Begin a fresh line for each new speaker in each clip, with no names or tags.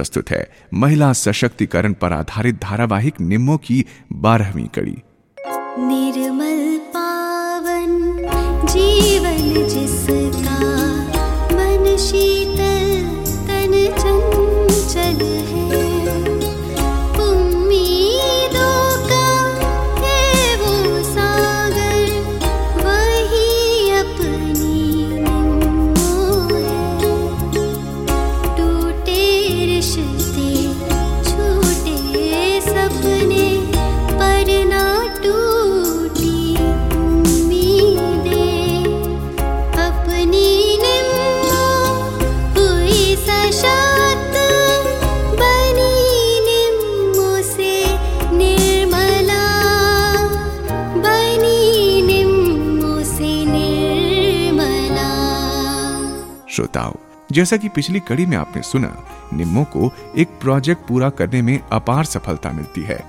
प्रस्तुत है। महिला सशक्तिकरण पर आधारित धारावाहिक निम्मो की बारहवीं कड़ी।
निर्मल
श्रोताओं, जैसा कि पिछली कड़ी में आपने सुना, निम्मो को एक प्रोजेक्ट पूरा करने में अपार सफलता मिलती है।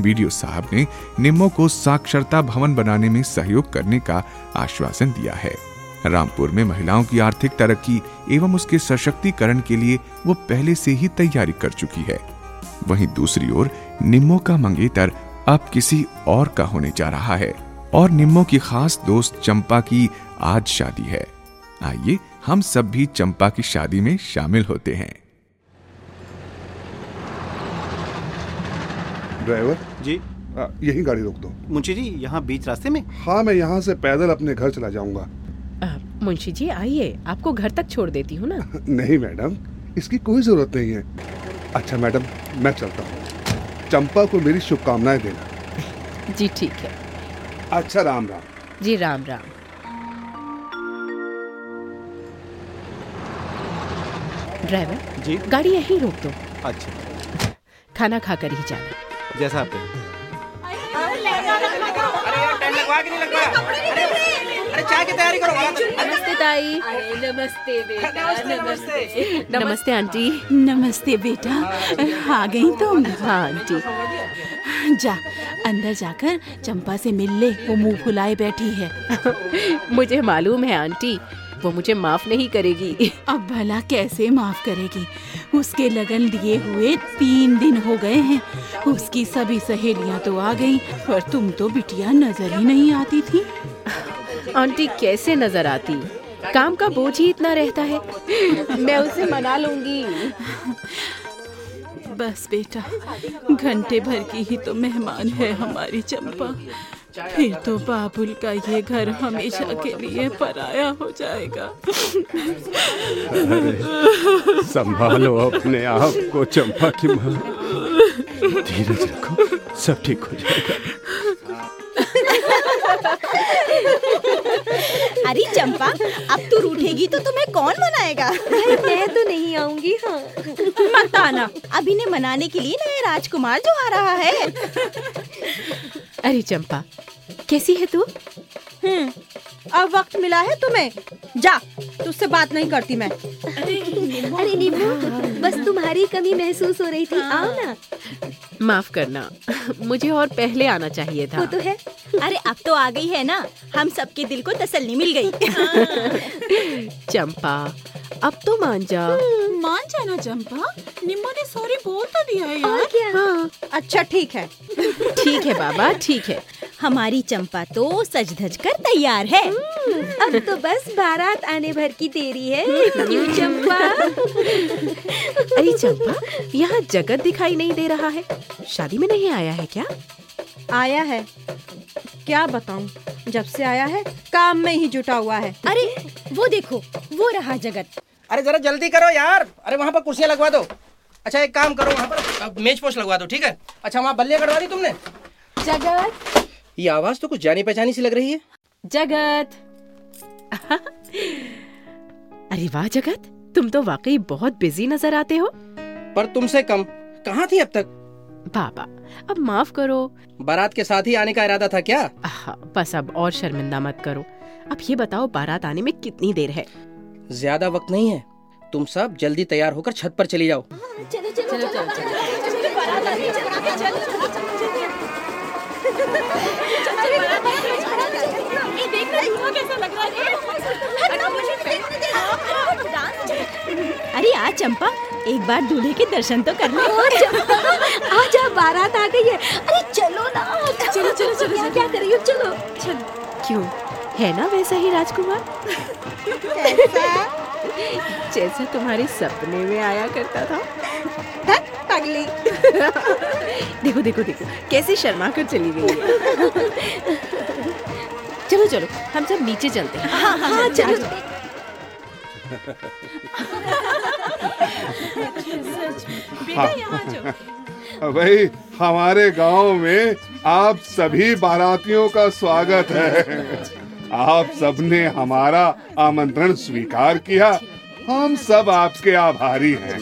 वीडियो साहब ने निम्मो को साक्षरता भवन बनाने में सहयोग करने का आश्वासन दिया है। रामपुर में महिलाओं की आर्थिक तरक्की एवं उसके सशक्तिकरण के लिए वो पहले से ही तैयारी कर चुकी है। वहीं दूसरी ओर, निम्मो का मंगेतर अब किसी और का होने जा रहा है और निम्मो की खास दोस्त चंपा की आज शादी है। आइए हम सब भी चंपा की शादी में शामिल होते हैं।
ड्राइवर?
जी।
आ, यही गाड़ी रोक दो।
मुंशी जी यहाँ बीच रास्ते में?
हाँ मैं यहाँ से पैदल अपने घर चला जाऊँगा।
मुंशी जी आइए। आपको घर तक छोड़ देती हूँ ना?
नहीं मैडम। इसकी कोई ज़रूरत नहीं है। अच्छा मैडम मैं चलता हूँ। चंपा को मेरी शुभकामनाएँ देना।
जी ठीक है।
अच्छा राम राम।
जी राम राम। ड्राइवर
जी।
गाड़ी यहीं रोक दो।
अच्छा।
खाना खाकर ही जाना।
जैसा आप कहें
नमस्ते ताई।
नमस्ते बेटा नमस्ते
नमस्ते। आंटी।
नमस्ते बेटा। आ गई तुम
हाँ आंटी।
जा अंदर जाकर चंपा से मिल ले वो मुँह फुलाए बैठी है।
मुझे मालूम है आंटी वो मुझे माफ़ नहीं करेगी।
अब भला कैसे माफ़ करेगी? उसके लगन लिए हुए तीन दिन हो गए हैं। उसकी सभी सहेलियाँ तो आ गईं पर तुम तो बिटिया नज़र ही नहीं आती थी।
आंटी कैसे नज़र आती? काम का बोझ ही इतना रहता है। मैं उसे मना लूँगी।
बस बेटा घंटे भर की ही तो मेहमान है हमारी चंपा। फिर तो बाबुल का ये घर हमेशा के लिए पराया हो जाएगा।
संभालो अपने आप को चंपा की माँ। धीरज रखो सब ठीक हो जाएगा।
अरे चंपा अब तू रूठेगी तो तुम्हें कौन मनाएगा?
मैं तो नहीं आऊँगी हाँ।
मत आना। अभी ने मनाने के लिए नया राजकुमार जो आ रहा है।
अरे चंपा कैसी है तू?
हम्म अब वक्त मिला है तुम्हें। जा तुझसे बात नहीं करती मैं।
अरे नींबू। बस तुम्हारी कमी महसूस हो रही थी। आओ ना।
माफ़ करना मुझे और पहले आना चाहिए था।
वो तो है।
अरे अब तो आ गई है ना। हम सबके दिल को तसल्ली मिल गई।
चंपा अब तो मान जा।
मान जाना चंपा। निम्मो ने सॉरी बोल तो दिया है
और क्या?
हाँ।
अच्छा ठीक है।
ठीक है बाबा ठीक है।
हमारी चंपा तो सज धज कर तैयार है।
अब तो बस बारात आने भर की देरी है। क्यों चंपा?
अरे चंपा यहाँ जगत दिखाई नहीं दे रहा है। शादी में नहीं आया है क्या?
आया है। क्या बताऊँ? जब से आया है काम में ही जुटा हुआ है। अरे वो देखो वो रहा जगत।
अरे जरा जल्दी करो यार। अरे वहाँ पर कुर्सियाँ लगवा दो। अच्छा एक काम करो वहाँ पर मेज पोस्ट लगवा दो ठीक है? अच्छा वहाँ बल्लियाँ कटवा दी तुमने।
जगत।
ये आवाज़ तो कुछ जानी पहचानी सी लग रही है।
जगत। अरे वाह जगत तुम तो वाकई बहुत बिज़ी नज़र आते हो।
पर तुमसे कम। कहाँ थी अब तक?
बाबा अब माफ़ करो।
बारात के साथ ही आने का इरादा था क्या?
बस अब और शर्मिंदा मत करो। अब ये बताओ बारात आने में कितनी देर है?
ज़्यादा वक्त नहीं है। तुम सब जल्दी तैयार होकर छत पर चली जाओ।
चलो चलो चलो चलो
अरे आ चंपा एक बार दूल्हे के दर्शन तो कर ले।
आजा बारात आ गई है। अरे चलो ना। चलो चलो चलो क्या, क्या कर रही हो? चलो।
चलो। क्यों? है ना वैसा ही राजकुमार? जैसा तुम्हारे सपने में आया करता था।
पगली।
देखो देखो देखो कैसे शर्मा कर चली गई चलो चलो हम सब नीचे चलते हैं।
हाँ हाँ हाँ चलो, चलो
भाई, हमारे गाँव में आप सभी बारातियों का स्वागत है। आप सबने हमारा आमंत्रण स्वीकार किया। हम सब आपके आभारी हैं।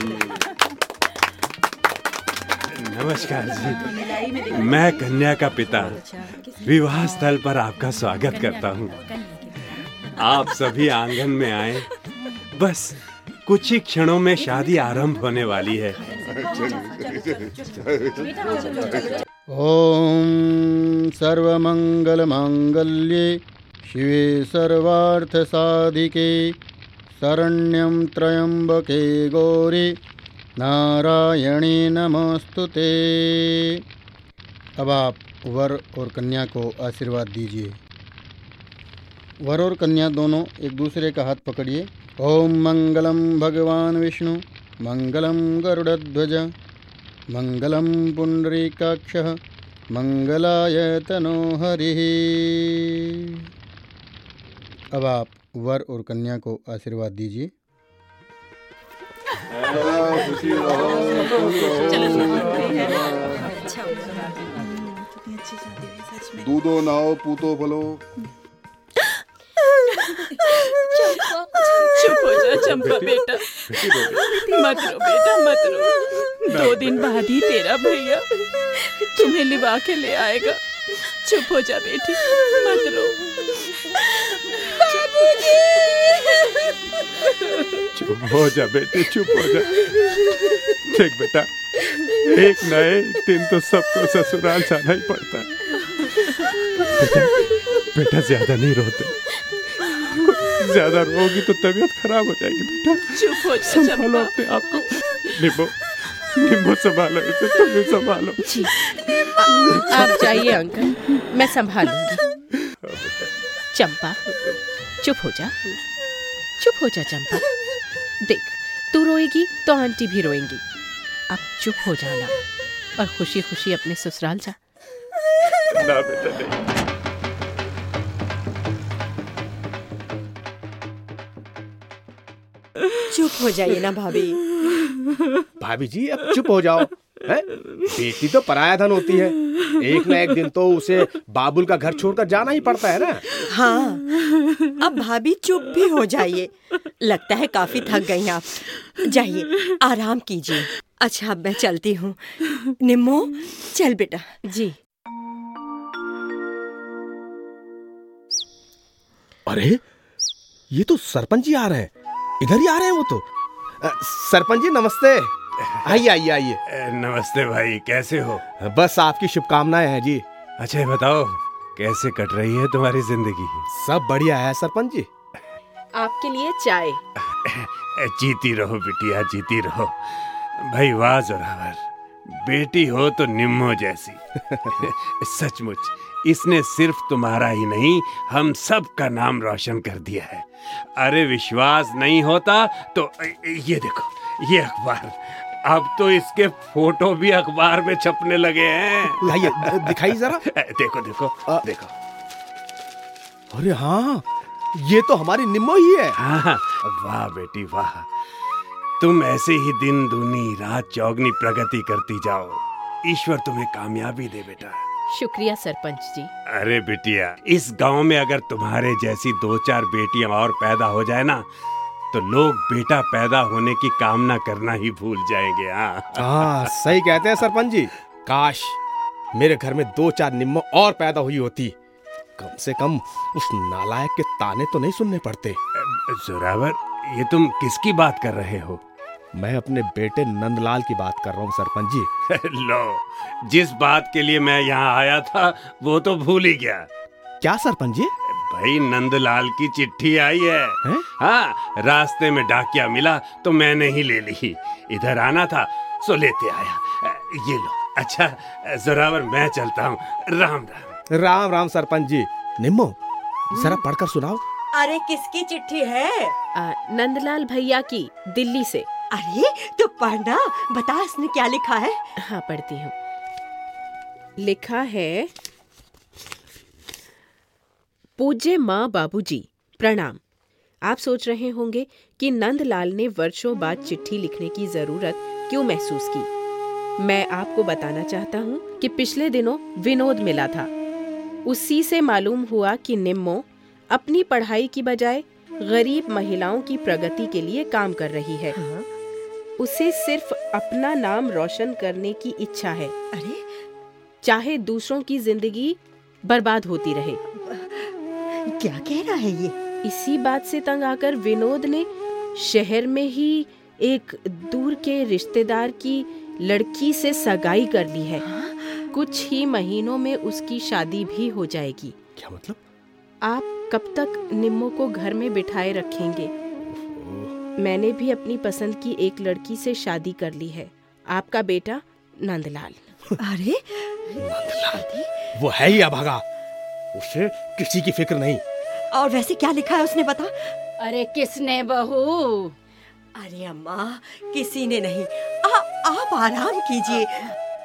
नमस्कार जी। मैं कन्या का पिता, विवाह स्थल पर आपका स्वागत करता हूँ। आप सभी आँगन में आए। बस कुछ ही क्षणों में शादी आरंभ होने वाली है।
ॐ सर्वमङ्गलमाङ्गल्ये शिवे सर्वार्थसाधिके शरण्यं त्र्यम्बके गौरी नारायणी नमस्तु ते। अब आप वर और कन्या को आशीर्वाद दीजिए। वर और कन्या दोनों एक दूसरे का हाथ पकड़िए। ओम मंगलम भगवान विष्णु मंगलम गरुड़ध्वज मंगलम पुंडरीकाक्षः मंगलाय तनो हरिः। अब आप वर और कन्या को आशीर्वाद दीजिए।
दूधो नाओ पूतो बोलो
चुप हो जा चंपा बेटा। मत रो बेटा मत रो। दो दिन बाद ही तेरा भैया तुम्हें लिवा के ले आएगा। चुप हो जा बेटी मत रो।
चुप हो जा बेटे चुप हो जा। देख बेटा एक न एक दिन तो सबको ससुराल जाना ही पड़ता। है बेटा, बेटा ज़्यादा नहीं रोते। ज़्यादा रोगी तो तबीयत खराब हो जाएगी बेटा।
चुप हो
संभालो अपने आप को। निम्बो निम्बो संभालो इसे तुम भी संभालो।
जी। आप जाइए अंकल। मैं संभालूँगी। चंपा चुप हो जा। चुप हो जा चंपा। देख तू रोएगी तो आंटी भी रोएँगी। अब चुप हो जाना और खुशी खुशी अपने ससुराल जा।
ना बेटा नहीं।
चुप हो जाइए ना भाभी।
भाभी जी अब चुप हो जाओ है? बेटी तो पराया धन होती है। एक ना एक दिन तो उसे बाबुल का घर छोड़कर जाना ही पड़ता है ना।
हाँ अब भाभी चुप भी हो जाइए। लगता है काफ़ी थक गई आप। जाइए आराम कीजिए। अच्छा अब मैं चलती हूँ। निम्मो चल बेटा।
जी।
अरे ये तो सरपंच जी आ रहे हैं। इधर ही आ रहे हैं वो तो। सरपंच जी नमस्ते। आइए आइए आइए।
नमस्ते भाई कैसे हो?
बस आपकी शुभकामनाएँ हैं जी।
अच्छा बताओ कैसे कट रही है तुम्हारी ज़िंदगी?
सब बढ़िया है सरपंच जी।
आपके लिए चाय।
जीती रहो बिटिया जीती रहो। भाई वाह जोरावर बेटी हो तो निम्मो जैसी। सचमुच इसने सिर्फ़ तुम्हारा ही नहीं हम सब का नाम रोशन कर दिया है। अरे विश्वास नहीं होता तो ये देखो ये अखबार। अब तो इसके फ़ोटो भी अखबार में छपने लगे हैं।
लाइए द- दिखाइए जरा।
देखो देखो आ, देखो।
अरे हाँ ये तो हमारी निम्मो ही है।
हाँ वाह बेटी वाह। तुम ऐसे ही दिन दूनी रात चौगनी प्रगति करती जाओ। ईश्वर तुम्हें कामयाबी दे बेटा।
शुक्रिया सरपंच जी।
अरे बिटिया इस गाँव में अगर तुम्हारे जैसी दो चार बेटियाँ और पैदा हो जाए ना तो लोग बेटा पैदा होने की कामना करना ही भूल जाएँगे हाँ।
हाँ सही कहते हैं सरपंच जी। काश मेरे घर में दो चार निम्मो और पैदा हुई होती। कम से कम उस नालायक के ताने तो नहीं सुनने पड़ते।
जोरावर ये तुम किसकी बात कर रहे हो?
मैं अपने बेटे नंदलाल की बात कर रहा हूँ सरपंच जी।
लो जिस बात के लिए मैं यहाँ आया था वो तो भूल ही गया।
क्या सरपंच जी?
भाई नंदलाल की चिट्ठी आई है। है? हाँ रास्ते में डाकिया मिला तो मैंने ही ले ली। इधर आना था सो लेते आया। ये लो अच्छा जोरावर मैं चलता हूँ। राम राम।
राम राम सरपंच जी। निम्मो जरा पढ़कर सुनाओ।
अरे किसकी चिट्ठी है?
आ, नंदलाल भैया की दिल्ली से।
अरे तो पढ़ना बता इसने क्या लिखा है?
हाँ पढ़ती हूँ। लिखा है पूज्य माँ बाबूजी प्रणाम। आप सोच रहे होंगे कि नंदलाल ने वर्षों बाद चिट्ठी लिखने की ज़रूरत क्यों महसूस की। मैं आपको बताना चाहता हूँ कि पिछले दिनों विनोद मिला था। उसी से मालूम हुआ कि निम्मो अपनी पढ़ाई की बजाय गरीब महिलाओं की प्रगति के लिए काम कर रही है। उसे सिर्फ़ अपना नाम रोशन करने की इच्छा है।
अरे।
चाहे दूसरों की ज़िंदगी बर्बाद होती रहे।
क्या कह रहा है ये?
इसी बात से तंग आकर विनोद ने शहर में ही एक दूर के रिश्तेदार की लड़की से सगाई कर ली है। कुछ ही महीनों में उसकी शादी भी हो जाएगी।
क्या मतलब?
आप कब तक निम्मो को घर में बिठाए रखेंगे? मैंने भी अपनी पसंद की एक लड़की से शादी कर ली है। आपका बेटा नंदलाल।
अरे नंदलाल?
वो है ही अभागा। उसे किसी की फ़िक्र नहीं।
और वैसे क्या लिखा है उसने बता?
अरे किसने बहू?
अरे अम्मा किसी ने नहीं। आ, आप आराम कीजिए।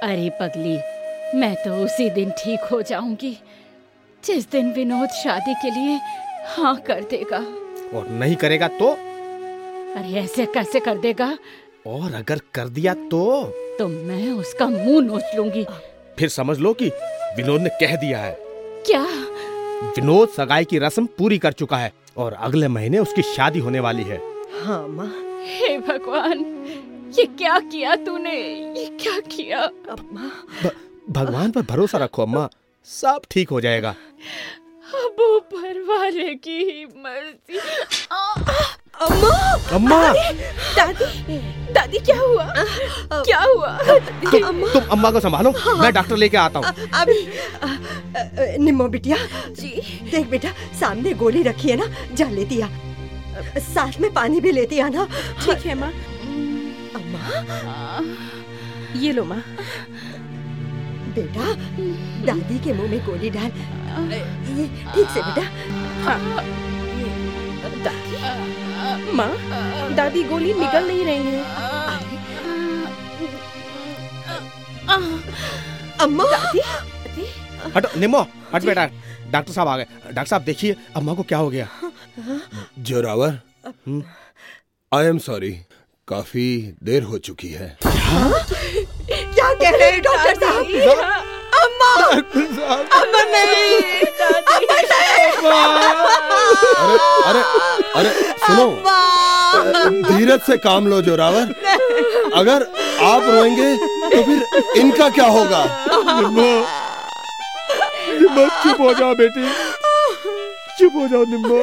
अरे पगली मैं तो उसी दिन ठीक हो जाऊँगी। जिस दिन विनोद शादी के लिए हाँ कर देगा।
और नहीं करेगा तो?
अरे ऐसे कैसे कर देगा?
और अगर कर दिया तो?
तो मैं उसका मुँह नोच लूँगी।
फिर समझ लो कि विनोद ने कह दिया है।
क्या?
विनोद सगाई की रस्म पूरी कर चुका है और अगले महीने उसकी शादी होने वाली है।
हाँ माँ।
हे भगवान ये क्या किया तूने? ये क्या किया?
भ- भगवान पर भरोसा रखो अम्मा। सब ठीक हो जाएगा।
अब ऊपर वाले की ही मर्ज़ी।
अम्मा!
अम्मा!
दादी दादी क्या हुआ? क्या हुआ?
तुम तुम अम्मा को संभालो। हाँ। मैं डॉक्टर लेके आता हूँ।
अभी निम्मो बिटिया।
जी।
देख बेटा सामने गोली रखी है ना जा लेती दिया साथ में पानी भी लेती आना
ठीक है माँ।
अम्मा!
ये लो माँ।
बेटा दादी के मुँह में गोली डाल। ये ठीक से बेटा।
हाँ। दादी? माँ दादी गोली निकल नहीं रही है।
अम्मा? दादी?
हटो निमो हट बेटा। डॉक्टर साहब आ गए। डॉक्टर साहब देखिए अम्मा को क्या हो गया?
जोरावर आई एम सॉरी काफ़ी देर हो चुकी है?
क्या कह रहे हैं डॉक्टर साहब। अम्मा अम्मा नहीं। अम्मा।
नहीं अरे अरे अरे सुनो। धीरज से काम लो जोरावर अगर आप रोएँगे तो फिर इनका क्या होगा?
निम्मो निम्मो चुप हो जाओ बेटी। चुप हो जाओ निम्मो।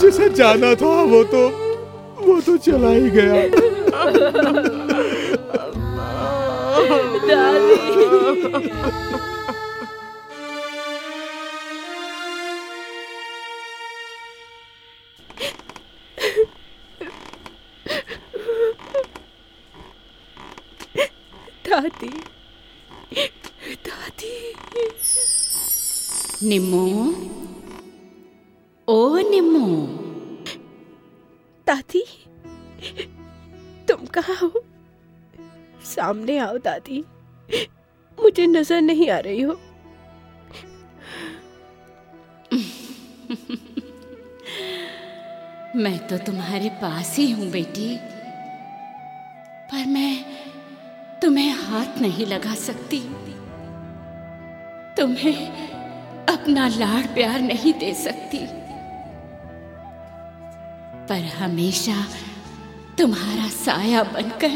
जिसे जाना था वो तो वो तो चला ही गया।
दादी दादी
निम्मो ओ निम्मो
दादी तुम कहाँ हो? सामने आओ, दादी। मुझे नज़र नहीं आ रही हो।
मैं तो तुम्हारे पास ही हूँ, बेटी। पर मैं तुम्हें हाथ नहीं लगा सकती। तुम्हें अपना लाड़ प्यार नहीं दे सकती। पर हमेशा तुम्हारा साया बनकर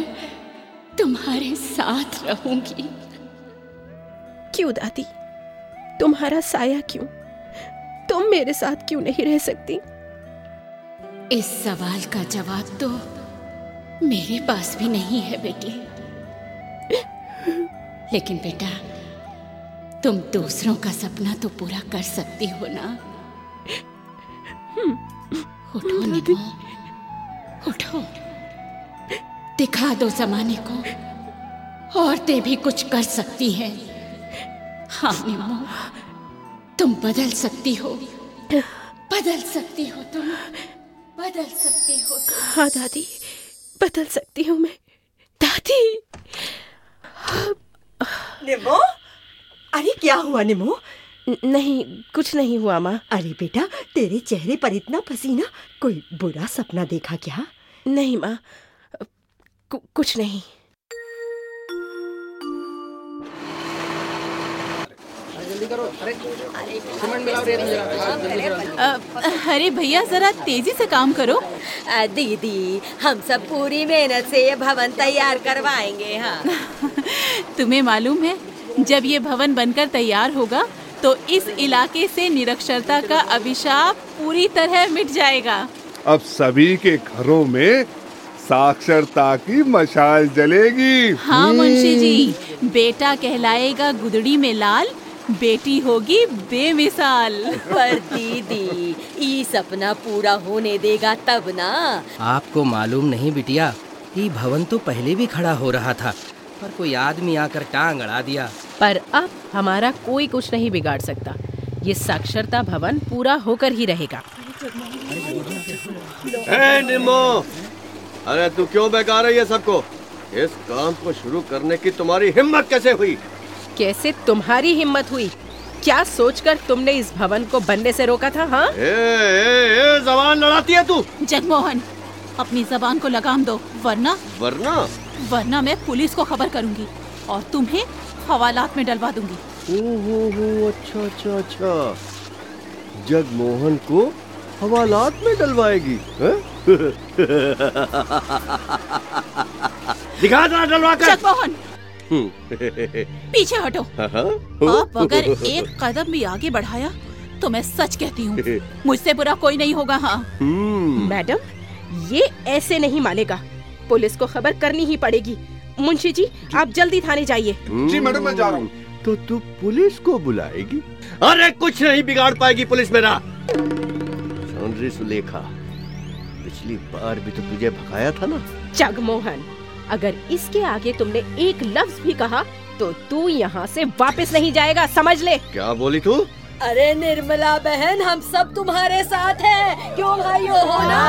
तुम्हारे साथ रहूँगी।
क्यों दादी? तुम्हारा साया क्यों? तुम मेरे साथ क्यों नहीं रह सकती?
इस सवाल का जवाब तो मेरे पास भी नहीं है बेटी। लेकिन बेटा तुम दूसरों का सपना तो पूरा कर सकती हो ना?
उठो निमो उठो। दिखा दो जमाने को। औरतें भी कुछ कर सकती हैं। हाँ निमो तुम बदल सकती हो। बदल सकती हो तुम। बदल सकती हो
हाँ दादी बदल सकती हूँ मैं। दादी!
निमो अरे क्या हुआ निमो
नहीं कुछ नहीं हुआ माँ।
अरे बेटा तेरे चेहरे पर इतना पसीना कोई बुरा सपना देखा क्या?
नहीं माँ कु- कुछ नहीं।
अरे
भैया जरा तेज़ी से काम करो।
दीदी हम सब पूरी मेहनत से ये भवन तैयार करवाएँगे हाँ।
तुम्हें मालूम है जब ये भवन बनकर तैयार होगा तो इस इलाके से निरक्षरता का अभिशाप पूरी तरह मिट जाएगा।
अब सभी के घरों में साक्षरता की मशाल जलेगी।
हाँ मुंशी जी। बेटा कहलाएगा गुदड़ी में लाल बेटी होगी बेमिसाल।
पर दीदी ये सपना पूरा होने देगा तब ना।
आपको मालूम नहीं बिटिया ये भवन तो पहले भी खड़ा हो रहा था पर कोई आदमी आकर टांग अड़ा दिया।
पर अब हमारा कोई कुछ नहीं बिगाड़ सकता। ये साक्षरता भवन पूरा होकर ही रहेगा।
ए अरे तू क्यों बेकार है ये सबको? इस काम को शुरू करने की तुम्हारी हिम्मत कैसे हुई?
कैसे तुम्हारी हिम्मत हुई? क्या सोचकर तुमने इस भवन को बनने से रोका था हाँ?
ए, ए, ए, जबान लड़ाती है तू!
जगमोहन अपनी जबान को लगाम दो वरना
वरना?
वरना मैं पुलिस को खबर करूँगी और तुम्हें हवालात में डलवा दूँगी।
ओहो हो अच्छा अच्छा अच्छा। जगमोहन को हवालात में डलवाएगी हैं? दिखा जरा डलवा कर
जगमोहन
हम्म,
पीछे हटो।
हाँ, हाँ।
अगर एक कदम भी आगे बढ़ाया तो मैं सच कहती हूँ मुझसे बुरा कोई नहीं होगा हाँ।
हम्म,
मैडम ये ऐसे नहीं मानेगा। पुलिस को खबर करनी ही पड़ेगी। मुंशी जी आप जल्दी थाने जाइए।
जी मैडम मैं जा रहा हूँ।
तो तू पुलिस को बुलाएगी? अरे कुछ नहीं बिगाड़ पाएगी पुलिस मेरा। सुलेखा। पिछली बार भी तो तुझे भगाया था ना?
जगमोहन अगर इसके आगे तुमने एक लफ्ज भी कहा तो तू यहाँ से वापस नहीं जाएगा समझ ले।
क्या बोली तू?
अरे निर्मला बहन हम सब तुम्हारे साथ हैं। क्यों भाइयों हो ना।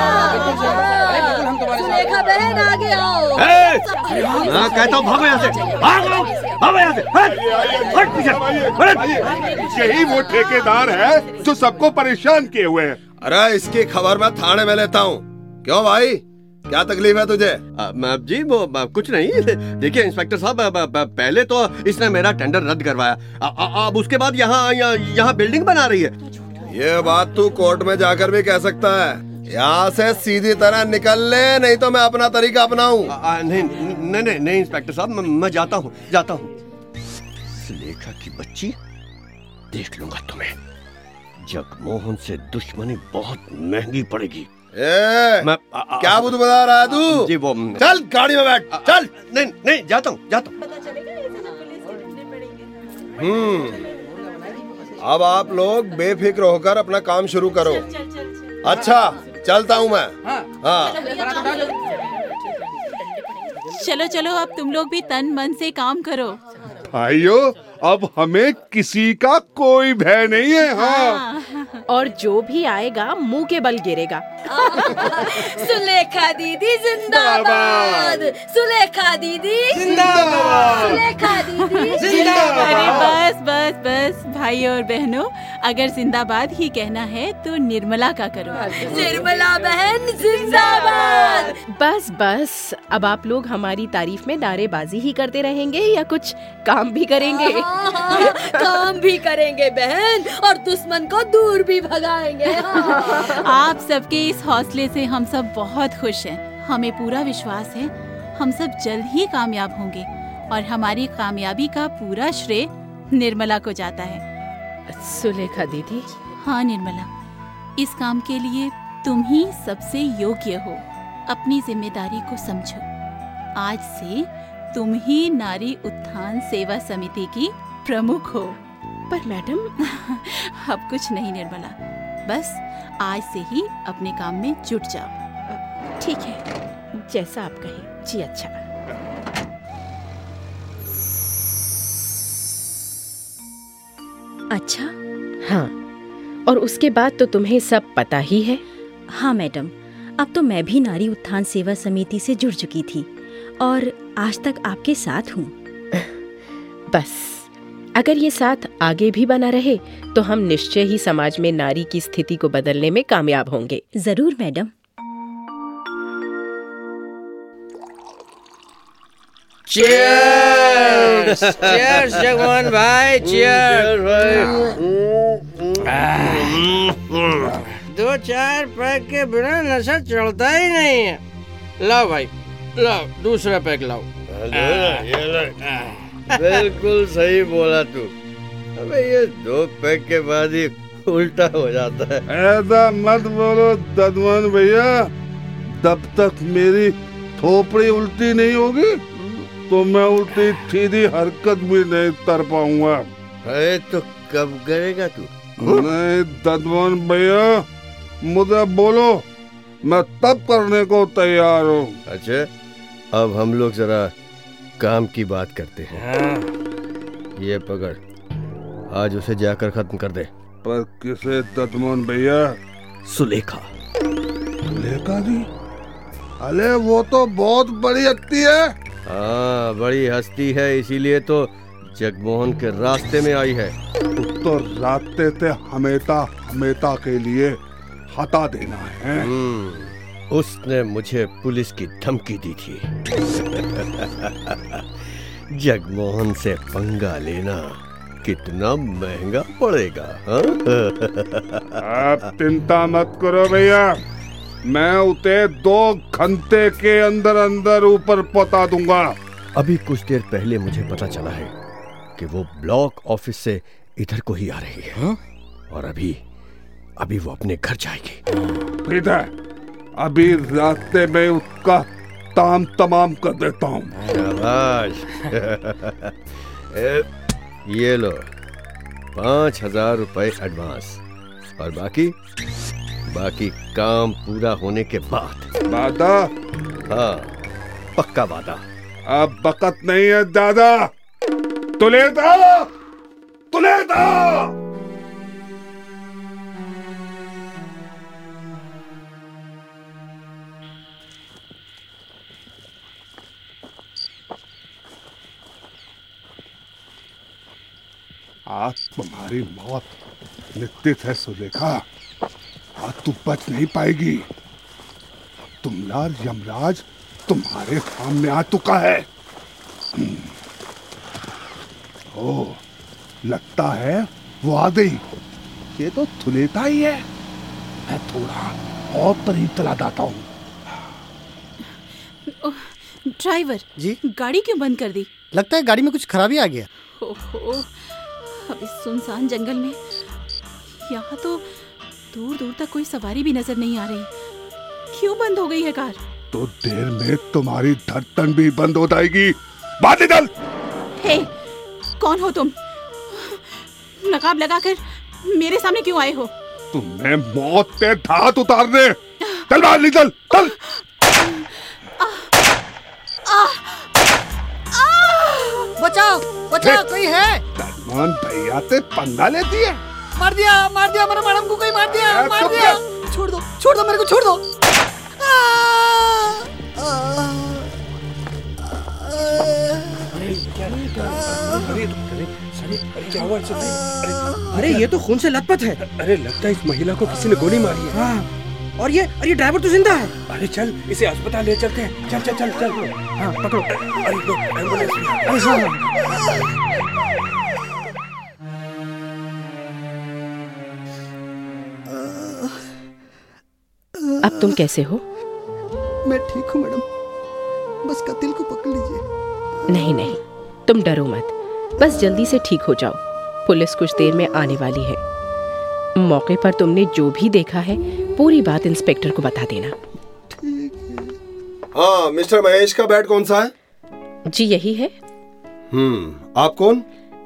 सुलेखा बहन आगे आओ। भाई-
हाँ कहता हूँ भागो यहाँ से। भागो भागो यहाँ से। हट हट पीछे। हट।
यही वो ठेकेदार है जो सबको परेशान किए हुए हैं।
अरे इसकी खबर मैं थाने में लेता हूँ। क्यों भाई? क्या तकलीफ़ है तुझे? जी वो कुछ नहीं। देखिए इंस्पेक्टर साहब पहले तो इसने मेरा टेंडर रद्द करवाया। अब उसके बाद यहाँ यहाँ यहाँ बिल्डिंग बना रही है। ये बात तू कोर्ट में जाकर भी कह सकता है। यहाँ से सीधी तरह निकल ले नहीं तो मैं अपना तरीका अपनाऊं। नहीं नहीं नहीं नहीं इंस्पेक्टर साहब मैं, जाता हूँ जाता हूँ। सुलेखा की बच्ची देख लूँगा तुम्हें। जगमोहन से दुश्मनी बहुत महँगी पड़ेगी। ए, मैं आ, आ, क्या बुद्ध बता रहा है तू? जी वो चल गाड़ी में बैठ चल। नहीं नहीं जाता हूँ जाता हूँ। हम्म। अब आप लोग बेफिक्र होकर अपना काम शुरू करो। अच्छा चलता हूँ मैं। हाँ।
चलो चलो अब तुम लोग भी तन मन से काम करो।
भाइयों अब हमें किसी का कोई भय नहीं है हाँ।
और जो भी आएगा मुँह के बल गिरेगा।
सुलेखा दीदी जिंदाबाद। सुलेखा दीदी।
जिंदाबाद।
सुलेखा दीदी।
अरे बस बस बस। भाई और बहनों अगर जिंदाबाद ही कहना है तो निर्मला का करो।
निर्मला बहन जिंदाबाद।
बस बस। अब आप लोग हमारी तारीफ़ में नारेबाजी ही करते रहेंगे या कुछ काम भी करेंगे?
हाँ, काम भी करेंगे बहन और दुश्मन को दूर भी भगाएँगे। हाँ।
आप सबके इस हौसले से हम सब बहुत खुश हैं। हमें पूरा विश्वास है हम सब जल्द ही कामयाब होंगे और हमारी कामयाबी का पूरा श्रेय निर्मला को जाता है।
सुलेखा दीदी।
हाँ निर्मला इस काम के लिए तुम ही सबसे योग्य हो। अपनी ज़िम्मेदारी को समझो। आज से तुम ही नारी उत्थान सेवा समिति की प्रमुख हो।
पर मैडम
अब कुछ नहीं निर्मला। बस आज से ही अपने काम में जुट जाओ।
ठीक है। जैसा आप कहें। जी अच्छा।
अच्छा?
हाँ। और उसके बाद तो तुम्हें सब पता ही है।
हाँ मैडम। अब तो मैं भी नारी उत्थान सेवा समिति से जुड़ चुकी थी। और आज तक आपके साथ हूँ।
बस। अगर ये साथ आगे भी बना रहे तो हम निश्चय ही समाज में नारी की स्थिति को बदलने में कामयाब होंगे।
ज़रूर मैडम।
जगमोहन भाई चीयर्स दो चार पैक के बिना नशा चढ़ता ही नहीं है। लाओ भाई। लाओ दूसरा पैक लाओ।
बिल्कुल सही बोला तू। अबे ये दो पैक के बाद ही उल्टा हो जाता है।
ऐसा मत बोलो ददमन भैया। तब तक मेरी थोपड़ी उल्टी नहीं होगी तो मैं उल्टी सीधी हरकत भी नहीं कर पाऊँगा।
अरे तो कब करेगा तू?
नहीं ददमन भैया मुझे बोलो मैं तब करने को तैयार हूँ।
अच्छा। अब हम लोग जरा काम की बात करते हैं। हाँ। ये पकड़। आज उसे जाकर खत्म कर दे।
पर किसे ददमन भैया?
सुलेखा।
सुलेखा दी अरे वो तो बहुत बड़ी हस्ती है।
हाँ बड़ी हस्ती है इसीलिए तो जगमोहन के रास्ते में आई है।
तो रास्ते से हमेता हमेता के लिए हटा देना है।
उसने मुझे पुलिस की धमकी दी थी। जगमोहन से पंगा लेना कितना महँगा पड़ेगा हाँ?
आप चिंता मत करो भैया। मैं उसे दो घंटे के अंदर अंदर ऊपर पता दूँगा।
अभी कुछ देर पहले मुझे पता चला है कि वो ब्लॉक ऑफ़िस से इधर को ही आ रही है।
हाँ?
और अभी अभी वो अपने घर जाएगी।
है अभी रास्ते में उसका ताम तमाम कर देता हूँ।
ये लो पाँच हज़ार रुपए एडवांस। और बाकी? बाकी काम पूरा होने के बाद।
वादा
हाँ पक्का वादा
अब बकत नहीं है दादा। तुले दो! तुले दो! आज तुम्हारी मौत निश्चित है सुलेखा। आज तू बच नहीं पाएगी। तुमलार यमराज तुम्हारे सामने आ चुका है। हम्म। ओ लगता है वो आ गई। ये तो थुलेता ही है। मैं थोड़ा और करीब चला जाता हूँ।
ड्राइवर
जी?
गाड़ी क्यों बंद कर दी?
लगता है गाड़ी में कुछ खराबी आ गया।
ओहो अब इस सुनसान जंगल में यहाँ तो दूर दूर तक कोई सवारी भी नज़र नहीं आ रही। क्यों बंद हो गई है कार?
तो देर में तुम्हारी धड़कन भी बंद हो जाएगी। बात निकल
हे कौन हो तुम? नकाब लगाकर मेरे सामने क्यों आए हो?
तुम्हें मौत पे धात उतारने। चल बाहर निकल चल।
बचाओ बचाओ कोई है
मान भैया से पंगा लेती है
मार दिया मार दिया मेरे मैडम को कोई मार दिया मार दिया छोड़ दो छोड़ दो मेरे को छोड़ दो
अरे ये तो खून से लथपथ है
अरे लगता है इस महिला को किसी ने गोली मारी है
हाँ और ये और ये ड्राइवर तो ज़िंदा है।
अरे चल इसे अस्पताल ले चलते हैं। चल चल चल चल।
हाँ पकड़ो।
अरे लो एंबुलेंस
अरे हाँ।
अब तुम कैसे हो?
मैं ठीक हूँ मैडम। बस कतिल को पकड़ लीजिए।
नहीं नहीं तुम डरो मत। बस जल्दी से ठीक हो जाओ। पुलिस कुछ देर में आने वाली है। मौके पर तुमने जो भी देखा है पूरी बात इंस्पेक्टर को बता देना।
हाँ मिस्टर महेश का बेड कौन सा है?
जी यही है।
हम्म आप कौन?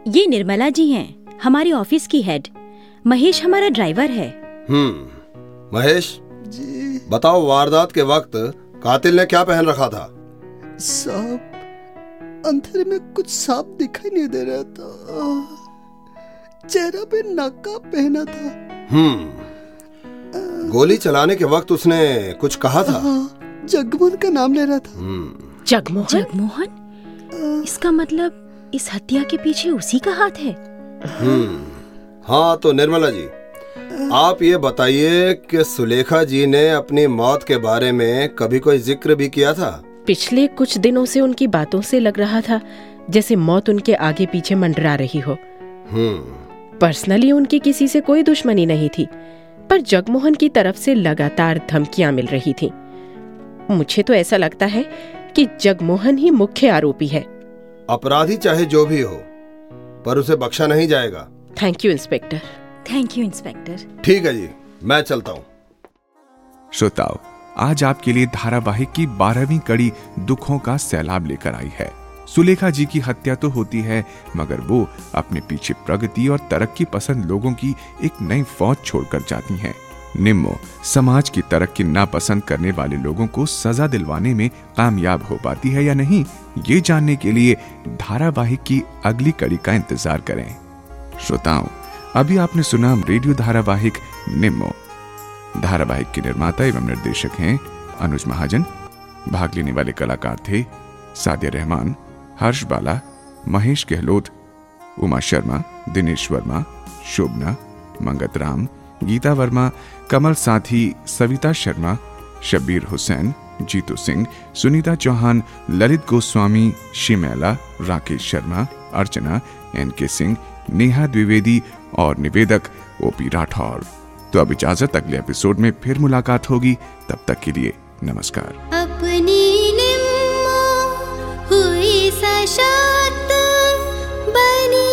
ये निर्मला जी हैं हमारे ऑफ़िस की हेड। महेश हमारा ड्राइवर है।
हम्म महेश
जी
बताओ वारदात के वक्त कातिल ने क्या पहन रखा था?
सांप। अंधेरे में कुछ सांप दिखाई नहीं दे रहा था। चेहरा पे नकाब पहना था।
हम्म गोली चलाने के वक्त उसने कुछ कहा था?
हाँ, जगमोहन का नाम ले रहा था।
हम्म।
जगमोहन?
जगमोहन? इसका मतलब इस हत्या के पीछे उसी का हाथ है?
हम्म। हाँ तो निर्मला जी आप ये बताइए कि सुलेखा जी ने अपनी मौत के बारे में कभी कोई ज़िक्र भी किया था?
पिछले कुछ दिनों से उनकी बातों से लग रहा था जैसे मौत उनके आगे पीछे मंडरा रही हो।
हम्म।
पर्सनली उनकी किसी से कोई दुश्मनी नहीं थी। पर जगमोहन की तरफ़ से लगातार धमकियाँ मिल रही थीं। मुझे तो ऐसा लगता है कि जगमोहन ही मुख्य आरोपी है।
अपराधी चाहे जो भी हो पर उसे बख्शा नहीं जाएगा।
Thank you inspector
thank you inspector
ठीक है जी मैं चलता हूँ।
श्रोताओ आज आपके लिए धारावाहिक की बारहवीं कड़ी दुखों का सैलाब लेकर आई है। सुलेखा जी की हत्या तो होती है, मगर वो अपने पीछे प्रगति और तरक्की पसंद लोगों की एक नई फौज छोड़कर जाती हैं। निम्मो, समाज की तरक्की नापसंद करने वाले लोगों को सजा दिलवाने में कामयाब हो पाती है या नहीं, ये जानने के लिए धारावाहिक की अगली कड़ी का इंतज़ार करें। श्रोताओं, अभी आपने सुना रेडियो धारावाहिक निम्मो। धारावाहिक के निर्माता एवं निर्देशक हैं अनुज महाजन। भाग लेने वाले कलाकार थे सादिया रहमान। हर्ष बाला महेश गहलोत, उमा शर्मा, दिनेश वर्मा, शोभना, मंगत राम, गीता वर्मा, कमल साथी, सविता शर्मा, शब्बीर हुसैन, जीतू सिंह, सुनीता चौहान, ललित गोस्वामी, शिमैला, राकेश शर्मा, अर्चना, एन के सिंह, नेहा द्विवेदी और निवेदक ओपी राठौर। तो अब इजाज़त अगले एपिसोड में फिर मुलाकात होगी, तब तक के लिए नमस्कार। वशात् बी